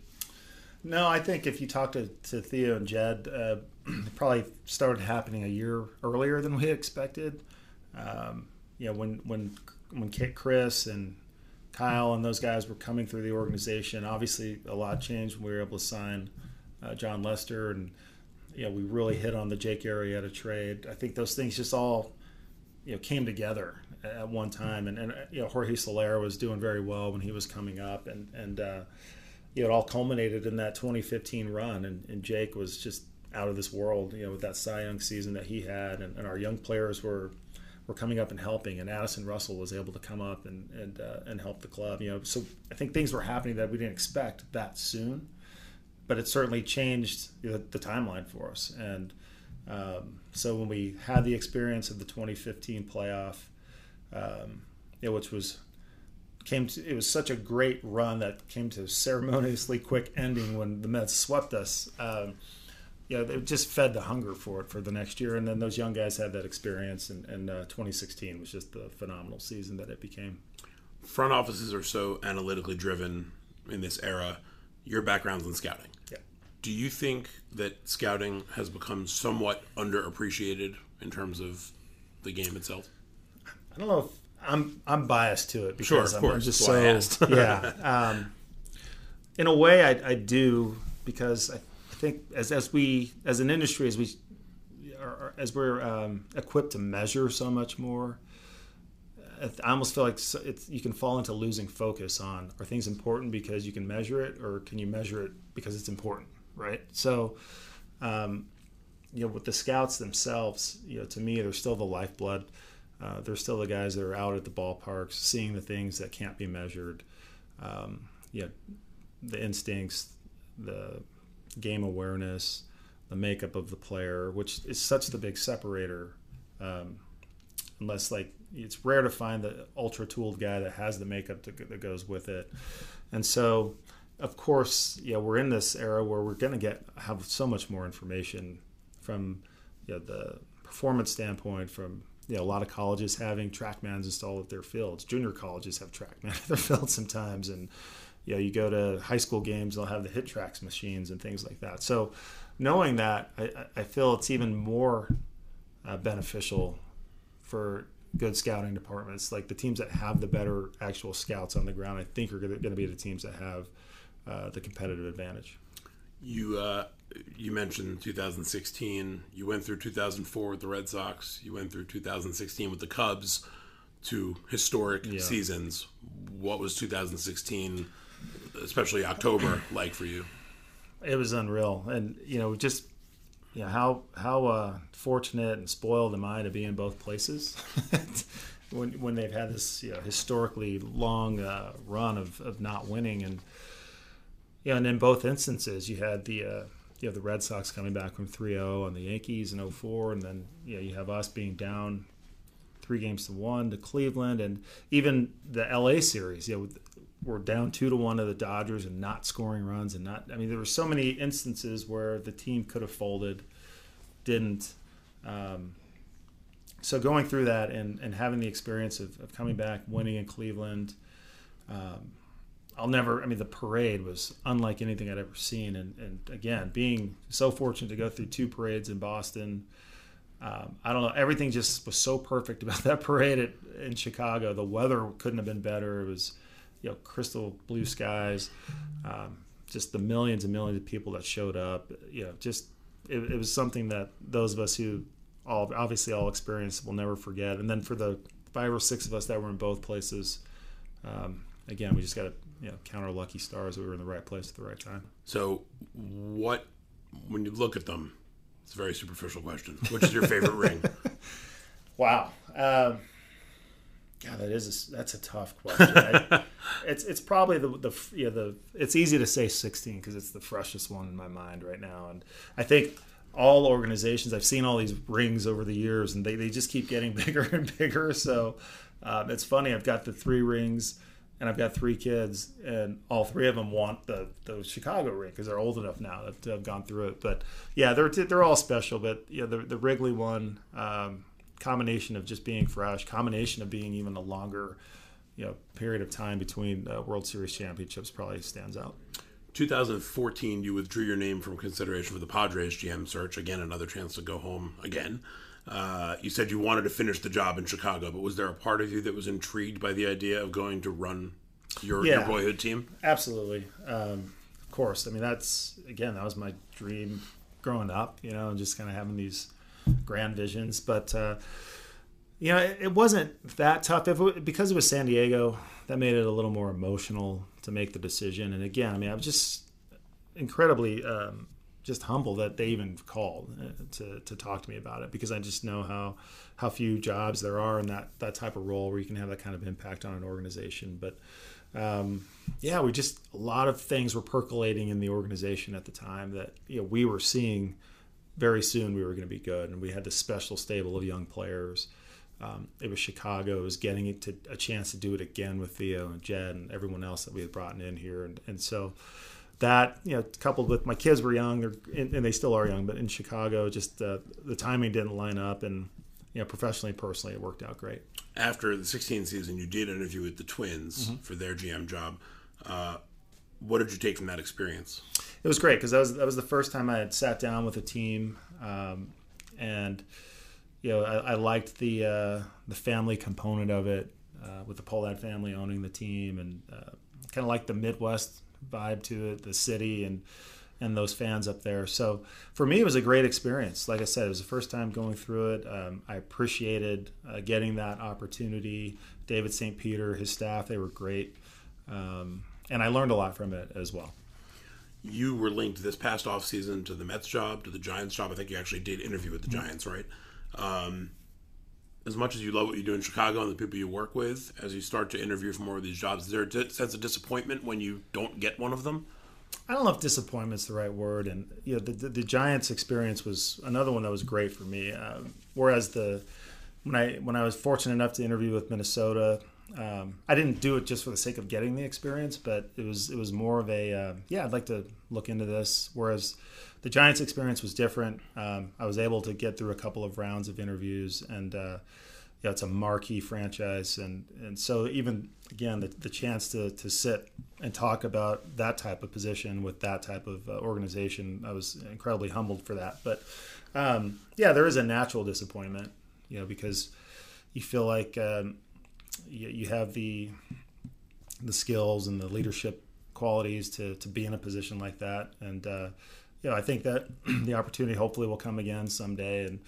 No, I think if you talk to, to Theo and Jed, uh, [CLEARS THROAT] it probably started happening a year earlier than we expected. Um, you know, when when when Kris and Kyle and those guys were coming through the organization, obviously a lot changed. When we were able to sign uh, Jon Lester, and you know, we really hit on the Jake Arrieta trade. I think those things just all you know came together at one time, and, and you know Jorge Soler was doing very well when he was coming up, and and uh, you know it all culminated in that 2015 run, and, and Jake was just out of this world, you know, with that Cy Young season that he had, and, and our young players were were coming up and helping, and Addison Russell was able to come up and and uh, and help the club. You know, so I think things were happening that we didn't expect that soon, but it certainly changed the, the timeline for us. And um, so when we had the experience of the 2015 playoff, um, which was came to it was such a great run that came to a ceremoniously quick ending when the Mets swept us. Um, yeah, it just fed the hunger for it for the next year. And then those young guys had that experience, and, and uh, 2016 was just the phenomenal season that it became. Front offices are so analytically driven in this era. Your background's in scouting. Yeah. Do you think that scouting has become somewhat underappreciated in terms of the game itself? I don't know if I'm I'm biased to it because sure, I'm, I'm, just so yeah. Um, in a way, I, I do because I think as as we as an industry as we are, as we're um, equipped to measure so much more, I almost feel like it's, you can fall into losing focus on are things important because you can measure it, or can you measure it because it's important, right? So, um, you know, with the scouts themselves, you know, to me, they're still the lifeblood. Uh, they're still the guys that are out at the ballparks, seeing the things that can't be measured. Um, you know, the instincts, the game awareness, the makeup of the player, which is such the big separator. Um, unless like it's rare to find the ultra tooled guy that has the makeup to, that goes with it, and so of course, yeah, we're in this era where we're going to get have so much more information from you know, the performance standpoint, from you know, a lot of colleges having TrackMans installed at their fields. Junior colleges have TrackMan [LAUGHS] at their fields sometimes, and you know, you go to high school games, they'll have the HitTrax machines and things like that. So, knowing that, I, I feel it's even more uh, beneficial for good scouting departments. Like the teams that have the better actual scouts on the ground, I think are going to be the teams that have uh, the competitive advantage. You uh, you mentioned 2016. You went through 2004 with the Red Sox. You went through 2016 with the Cubs. Two historic yeah. seasons. What was 2016, especially October, [CLEARS THROAT] like for you? It was unreal, and you know, just you know how how uh, fortunate and spoiled am I to be in both places? [LAUGHS] When when they've had this you know, historically long uh, run of, of not winning. And yeah, and in both instances you had the uh, you have the Red Sox coming back from 3-0 on the Yankees in 04 and then yeah you have us being down three games to one to Cleveland and even the LA series you know we're down two to one to the Dodgers and not scoring runs and not. I mean, there were so many instances where the team could have folded, didn't. Um, so going through that and, and having the experience of, of coming back, winning in Cleveland, um, I'll never. I mean, the parade was unlike anything I'd ever seen, and, and again, being so fortunate to go through two parades in Boston. Um, I don't know. Everything just was so perfect [LAUGHS] about that parade at, in Chicago. The weather couldn't have been better. It was you know crystal blue skies, um, just the millions and millions of people that showed up. You know, just it, it, was something that those of us who all obviously all experienced will never forget. And then for the five or six of us that were in both places, um, again, we just got to you know count our lucky stars we were in the right place at the right time. So, what when you look at them? It's a very superficial question. Which is your favorite ring? [LAUGHS] Wow. Um, God, that is a, that's a tough question. I, [LAUGHS] it's it's probably the the yeah the it's easy to say 16 because it's the freshest one in my mind right now, and I think all organizations I've seen all these rings over the years, and they, they just keep getting [LAUGHS] bigger and bigger. So um, it's funny. I've got the three rings, and I've got three kids, and all three of them want the the Chicago ring because they're old enough now that to have gone through it. But yeah, they're they're all special. But yeah, the the Wrigley one. Um, combination of just being fresh, combination of being even a longer, you know, period of time between uh, World Series championships probably stands out. 2014, you withdrew your name from consideration for the Padres GM search. Again, another chance to go home again. Uh, you said you wanted to finish the job in Chicago, but was there a part of you that was intrigued by the idea of going to run your, yeah, your boyhood team? Absolutely. Um, of course. I mean, that's, again, that was my dream growing up, you know, and just kind of having these grand visions. But uh, you know, it, it, wasn't that tough. If it, because it was San Diego, that made it a little more emotional to make the decision. And again, I mean, I was just incredibly um, just humble that they even called uh, to, to talk to me about it because I just know how how few jobs there are in that that type of role where you can have that kind of impact on an organization. But um, yeah, we just a lot of things were percolating in the organization at the time that you know we were seeing very soon we were going to be good. And we had this special stable of young players. Um, it was Chicago. It was getting it to a chance to do it again with Theo and Jed and everyone else that we had brought in here. And, and so that, you know, coupled with my kids were young, they're, and, they still are young, but in Chicago, just uh, the timing didn't line up. And, you know, professionally and personally, it worked out great. After the 16 season, you did interview with the Twins mm-hmm. for their GM job. Uh, what did you take from that experience? It was great because that was that was the first time I had sat down with a team, um, and you know I, I liked the uh, the family component of it uh, with the Pohlad family owning the team, and uh, kind of like the Midwest vibe to it, the city, and and those fans up there. So for me, it was a great experience. Like I said, it was the first time going through it. Um, I appreciated uh, getting that opportunity. David St. Peter, his staff, they were great. Um, and I learned a lot from it as well. You were linked this past off season to the Mets job, to the Giants job. I think you actually did interview with the mm-hmm. Giants, right? Um, as much as you love what you do in Chicago and the people you work with, as you start to interview for more of these jobs, is there a sense of disappointment when you don't get one of them? I don't know if disappointment's the right word, and you know the, the, the Giants experience was another one that was great for me. Uh, whereas the when I when I was fortunate enough to interview with Minnesota, um, I didn't do it just for the sake of getting the experience, but it was it was more of a uh, yeah. I'd like to look into this. Whereas the Giants experience was different. Um, I was able to get through a couple of rounds of interviews, and uh, it's a marquee franchise, and and so even again the, the chance to to sit and talk about that type of position with that type of uh, organization, I was incredibly humbled for that. But um, yeah, there is a natural disappointment, you know, because you feel like um, you, you have the the skills and the leadership qualities to to be in a position like that, and uh, you know, I think that [CLEARS THROAT] the opportunity hopefully will come again someday, and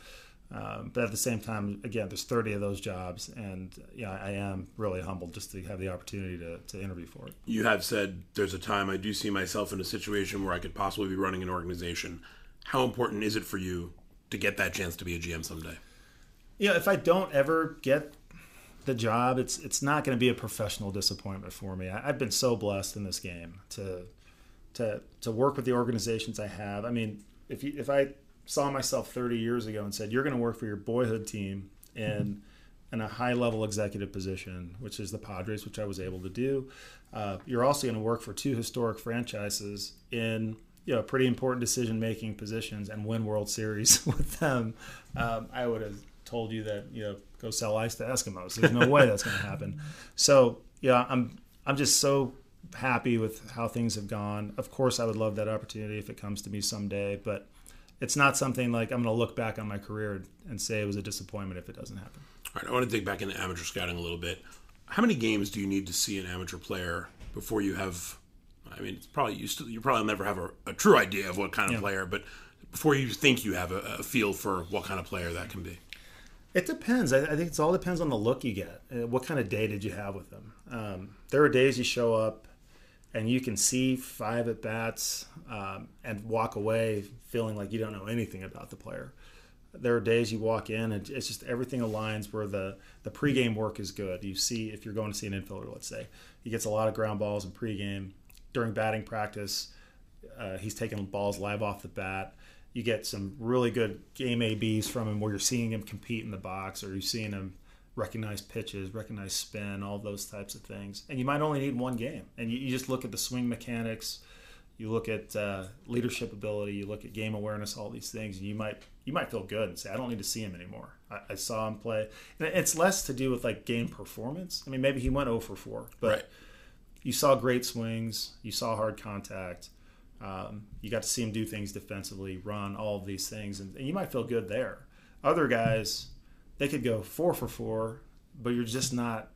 um, but at the same time, again, there's 30 of those jobs, and yeah, I am really humbled just to have the opportunity to, to interview for it. You have said there's a time I do see myself in a situation where I could possibly be running an organization. How important is it for you to get that chance to be a GM someday? Yeah, if I don't ever get the job, it's it's not going to be a professional disappointment for me. I, I've been so blessed in this game to to to work with the organizations I have. I mean, if you, if I saw myself 30 years ago and said, "You're going to work for your boyhood team in in a high level executive position, which is the Padres, which I was able to do. Uh, you're also going to work for two historic franchises in you know pretty important decision making positions and win World Series [LAUGHS] with them." Um, I would have told you that you know go sell ice to Eskimos. There's no way that's going to happen. So yeah, I'm I'm just so happy with how things have gone. Of course, I would love that opportunity if it comes to me someday, but it's not something like I'm going to look back on my career and say it was a disappointment if it doesn't happen. All right, I want to dig back into amateur scouting a little bit. How many games do you need to see an amateur player before you have? I mean, it's probably you still you probably never have a, a true idea of what kind of yeah. player, but before you think you have a, a, feel for what kind of player that can be. It depends. I, I think it all depends on the look you get. Uh, what kind of day did you have with them? Um, there are days you show up and you can see five at bats um, and walk away feeling like you don't know anything about the player. There are days you walk in and it's just everything aligns where the the pregame work is good. You see if you're going to see an infielder, let's say, he gets a lot of ground balls in pregame. During batting practice, uh, he's taking balls live off the bat. You get some really good game ABs from him where you're seeing him compete in the box or you're seeing him recognize pitches, recognize spin, all those types of things. And you might only need one game. And you, you just look at the swing mechanics, you look at uh, leadership ability, you look at game awareness, all these things, and you might you might feel good and say, I don't need to see him anymore. I, I saw him play. And it's less to do with like game performance. I mean, maybe he went 0 for 4, but right. you saw great swings, you saw hard contact. Um, you got to see him do things defensively, run, all of these things, and, and you might feel good there. Other guys, they could go four for four, but you're just not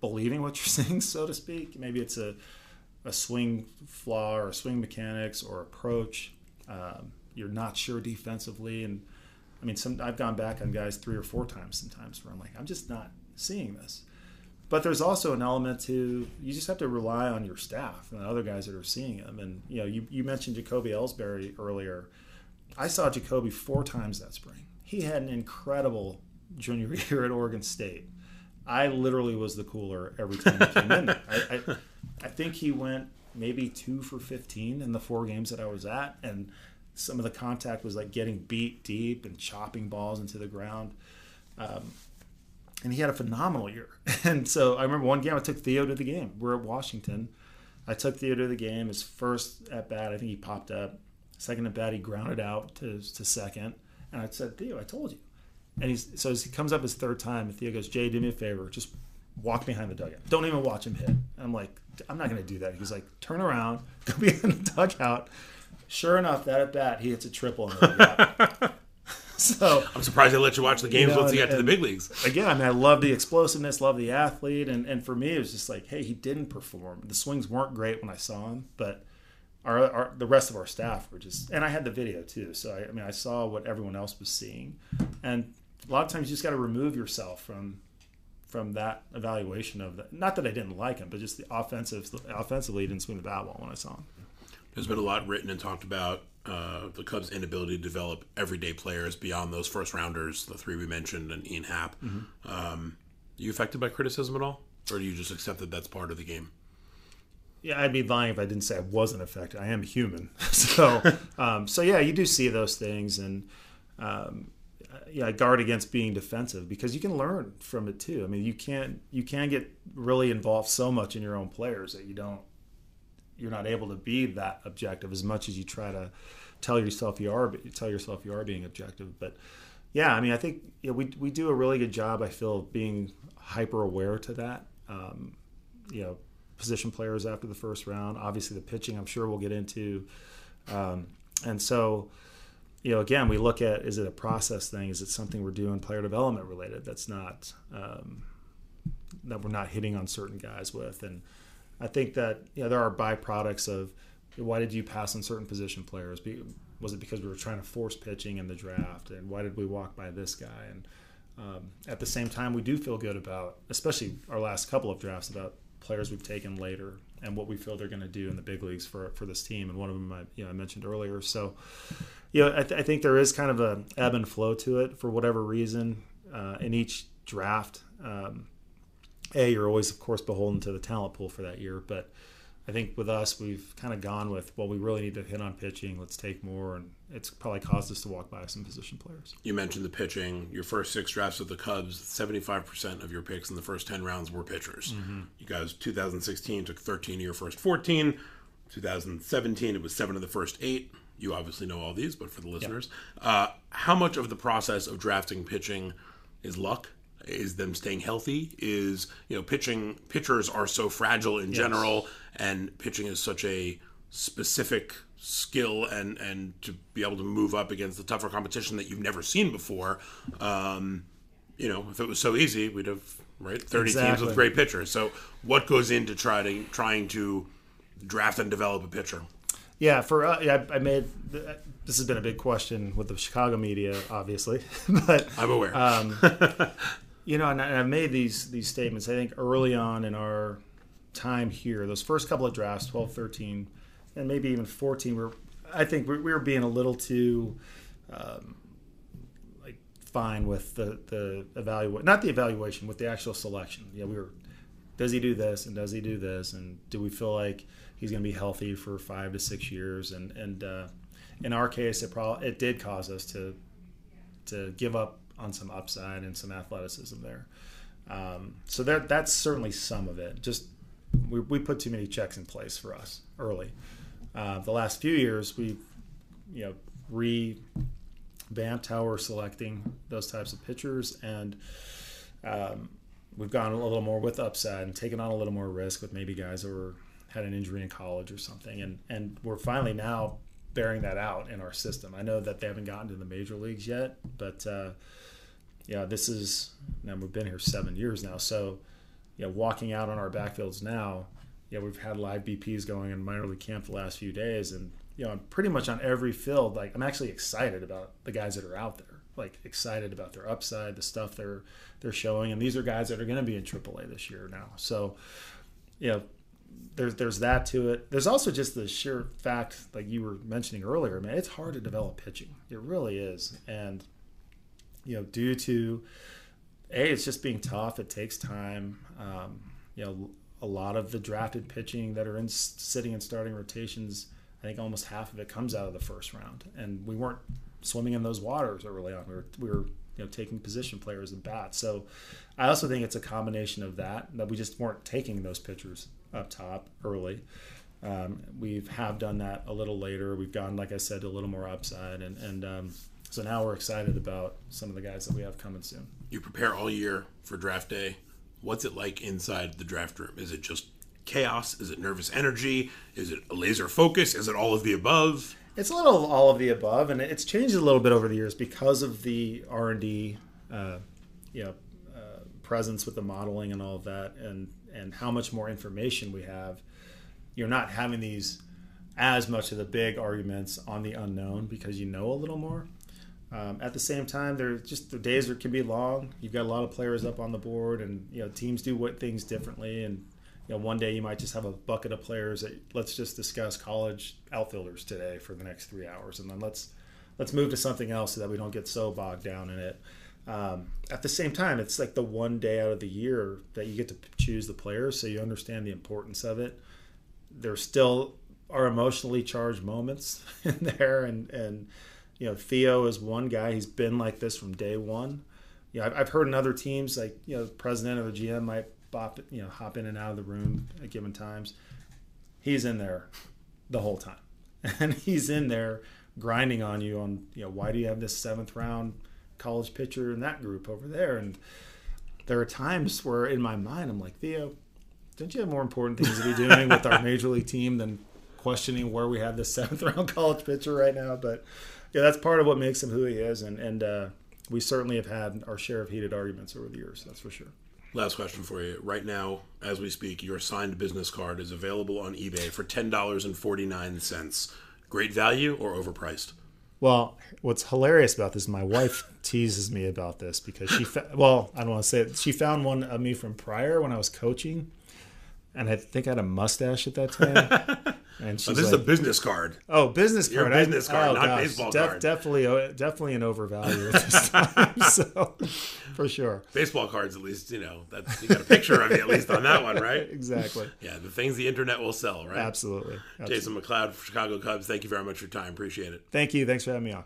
believing what [LAUGHS] you're seeing, so to speak. Maybe it's a, a swing flaw or a swing mechanics or approach. Um, you're not sure defensively, and I mean, some I've gone back on guys three or four times sometimes where I'm like, I'm just not seeing this. But there's also an element to you just have to rely on your staff and other guys that are seeing him. And you know, you, you mentioned Jacoby Ellsbury earlier. I saw Jacoby four times that spring he had an incredible junior [LAUGHS] year at Oregon State. I literally was the cooler every time he came in. I, I, I, think he went maybe two for 15 in the four games that I was at. And some of the contact was like getting beat deep and chopping balls into the ground. Um, and he had a phenomenal year. [LAUGHS] And so I remember one game I took Theo to the game. We're at Washington. I took Theo to the game. His first at bat, I think he popped up. Second at bat, he grounded out to, to second. And I said, Theo, I told you. And he's so as he comes up his third time, and Theo goes, Jay, do me a favor, just walk behind the dugout. Don't even watch him hit. And I'm like, I'm not going to do that. He's like, turn around, [LAUGHS] go behind the dugout. Sure enough, that at bat, he hits a triple in the [LAUGHS] [LAUGHS] So I'm surprised they let you watch the games you know, once he got to the big leagues. Again, I mean, I love the explosiveness, love the athlete, and and for me, it was just like, hey, he didn't perform. The swings weren't great when I saw him, but our, our, the rest of our staff were just and I had the video too so I, I, mean I saw what everyone else was seeing and a lot of times you just got to remove yourself from from that evaluation of that not that I didn't like him but just the offensive offensively he didn't swing the bat well when I saw him there's been a lot written and talked about uh, the Cubs inability to develop everyday players beyond those first rounders the three we mentioned and Ian Happ mm-hmm. um, you affected by criticism at all or do you just accept that that's part of the game yeah, I'd be lying if I didn't say I wasn't affected. I am human, [LAUGHS] so um, so yeah, you do see those things, and um, yeah, I guard against being defensive because you can learn from it too. I mean, you can't you can get really involved so much in your own players that you don't you're not able to be that objective as much as you try to tell yourself you are. Tell yourself you are being objective, but yeah, I mean, I think we we do a really good job. I feel being hyper aware to that. Um, you know, position players after the first round. Obviously, the pitching. I'm sure we'll get into. Um, and so, you know, again, we look at is it a process thing? Is it something we're doing player development related? That's not um, that we're not hitting on certain guys with. And I think that you know there are byproducts of why did you pass on certain position players? Was it because we were trying to force pitching in the draft? And why did we walk by this guy? And um, at the same time, we do feel good about, especially our last couple of drafts, about players we've taken later and what we feel they're going to do in the big leagues for, for this team. And one of them I, you know, I mentioned earlier. So, you know, I, th- I, think there is kind of a ebb and flow to it for whatever reason uh, in each draft. Um, a, you're always, of course, beholden to the talent pool for that year, but I think with us, we've kind of gone with, well, we really need to hit on pitching. Let's take more. And it's probably caused us to walk by some position players. You mentioned the pitching. Your first six drafts with the Cubs, 75% of your picks in the first 10 rounds were pitchers. Mm-hmm. You guys, 2016, took 13 of your first 14. 2017, it was seven of the first eight. You obviously know all these, but for the listeners, uh, how much of the process of drafting pitching is luck is them staying healthy is you know pitching pitchers are so fragile in yes. general and pitching is such a specific skill and and to be able to move up against the tougher competition that you've never seen before um, you know if it was so easy we'd have right 30 exactly. teams with great pitchers so what goes into trying to, trying to draft and develop a pitcher yeah for uh, yeah, I made this has been a big question with the Chicago media obviously [LAUGHS] but I'm aware um, [LAUGHS] you know, and I've made these these statements. I think early on in our time here, those first couple of drafts, 12, 13, and maybe even 14, were I think we, we were being a little too um, like fine with the the evaluation, not the evaluation, with the actual selection. Yeah, we were. Does he do this and does he do this and do we feel like he's going to be healthy for five to six years and and uh, in our case it probably it did cause us to to give up on some upside and some athleticism there. Um, so that that's certainly some of it. Just we, we put too many checks in place for us early. Uh, the last few years, we've you know revamped how we're selecting those types of pitchers, and um, we've gone a little more with upside and taken on a little more risk with maybe guys who were, had an injury in college or something, and and we're finally now bearing that out in our system. I know that they haven't gotten to the major leagues yet, but uh, yeah, this is now we've been here seven years now. So, yeah, walking out on our backfields now, yeah, we've had live BPs going in minor league camp the last few days, and you know, pretty much on every field, like I'm actually excited about the guys that are out there. Like excited about their upside, the stuff they're they're showing, and these are guys that are going to be in AAA this year now. So, you know, there's there's that to it. There's also just the sheer fact, like you were mentioning earlier, man, it's hard to develop pitching. It really is, and you know, due to a it's just being tough. It takes time. Um, you know, a lot of the drafted pitching that are in sitting and starting rotations. I think almost half of it comes out of the first round, and we weren't swimming in those waters early on. We were we were you know taking position players and bats. So I also think it's a combination of that that we just weren't taking those pitchers up top early. Um, we have done that a little later. We've gone, like I said, a little more upside, and and um, so now we're excited about some of the guys that we have coming soon. You prepare all year for draft day. What's it like inside the draft room? Is it just chaos? Is it nervous energy? Is it a laser focus? Is it all of the above? It's a little of all of the above, and it's changed a little bit over the years because of the R and D, uh, you know, uh, presence with the modeling and all of that, and and how much more information we have. You're not having these as much of the big arguments on the unknown because you know a little more. Um, at the same time, there just the days are, can be long. You've got a lot of players up on the board, and you know teams do what things differently. And you know one day you might just have a bucket of players that let's just discuss college outfielders today for the next three hours, and then let's let's move to something else so that we don't get so bogged down in it. Um, at the same time, it's like the one day out of the year that you get to choose the players, so you understand the importance of it. There still are emotionally charged moments [LAUGHS] in there, and and you know, Theo is one guy. He's been like this from day one. You know, I've, I've heard in other teams, like, you know, the president or the GM might bop, you know, hop in and out of the room at given times. He's in there the whole time. [LAUGHS] And he's in there grinding on you on, you know, why do you have this seventh round college pitcher in that group over there. And there are times where in my mind, I'm like, Theo, don't you have more important things to be doing with our major league team than questioning where we have the [LAUGHS] seventh round college pitcher right now? But yeah, that's part of what makes him who he is. And, and, uh, we certainly have had our share of heated arguments over the years. That's for sure. Last question for you. Right now, as we speak, your signed business card is available on eBay for ten dollars and forty nine cents. Great value or overpriced? Well, what's hilarious about this, my wife teases me about this because she, fa- well, I don't want to say it. She found one of me from prior when I was coaching, and I think I had a mustache at that time. [LAUGHS] And she's oh, this like, is a business card. Oh, business card. Your card. business I, card, oh, not gosh. baseball Def- card. Definitely, uh, definitely an overvalue at this [LAUGHS] time. so, for sure. Baseball cards, at least you know that you got a picture of you at least on that one, right? [LAUGHS] Exactly. Yeah, the things the internet will sell, right? Absolutely. Absolutely. Jason McLeod, for Chicago Cubs. Thank you very much for your time. Appreciate it. Thank you. Thanks for having me on.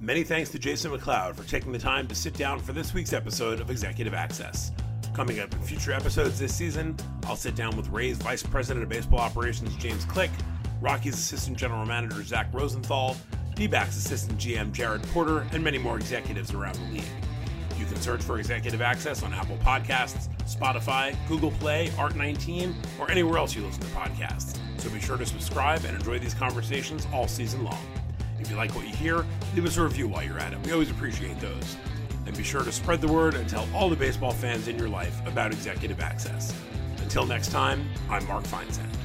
Many thanks to Jason McLeod for taking the time to sit down for this week's episode of Executive Access. Coming up in future episodes this season, I'll sit down with Rays Vice President of Baseball Operations, James Click, Rockies Assistant General Manager, Zack Rosenthal, D-backs Assistant GM, Jared Porter, and many more executives around the league. You can search for Executive Access on Apple Podcasts, Spotify, Google Play, Art19, or anywhere else you listen to podcasts. So be sure to subscribe and enjoy these conversations all season long. If you like what you hear, leave us a review while you're at it. We always appreciate those. And be sure to spread the word and tell all the baseball fans in your life about Executive Access. Until next time, I'm Mark Feinsand.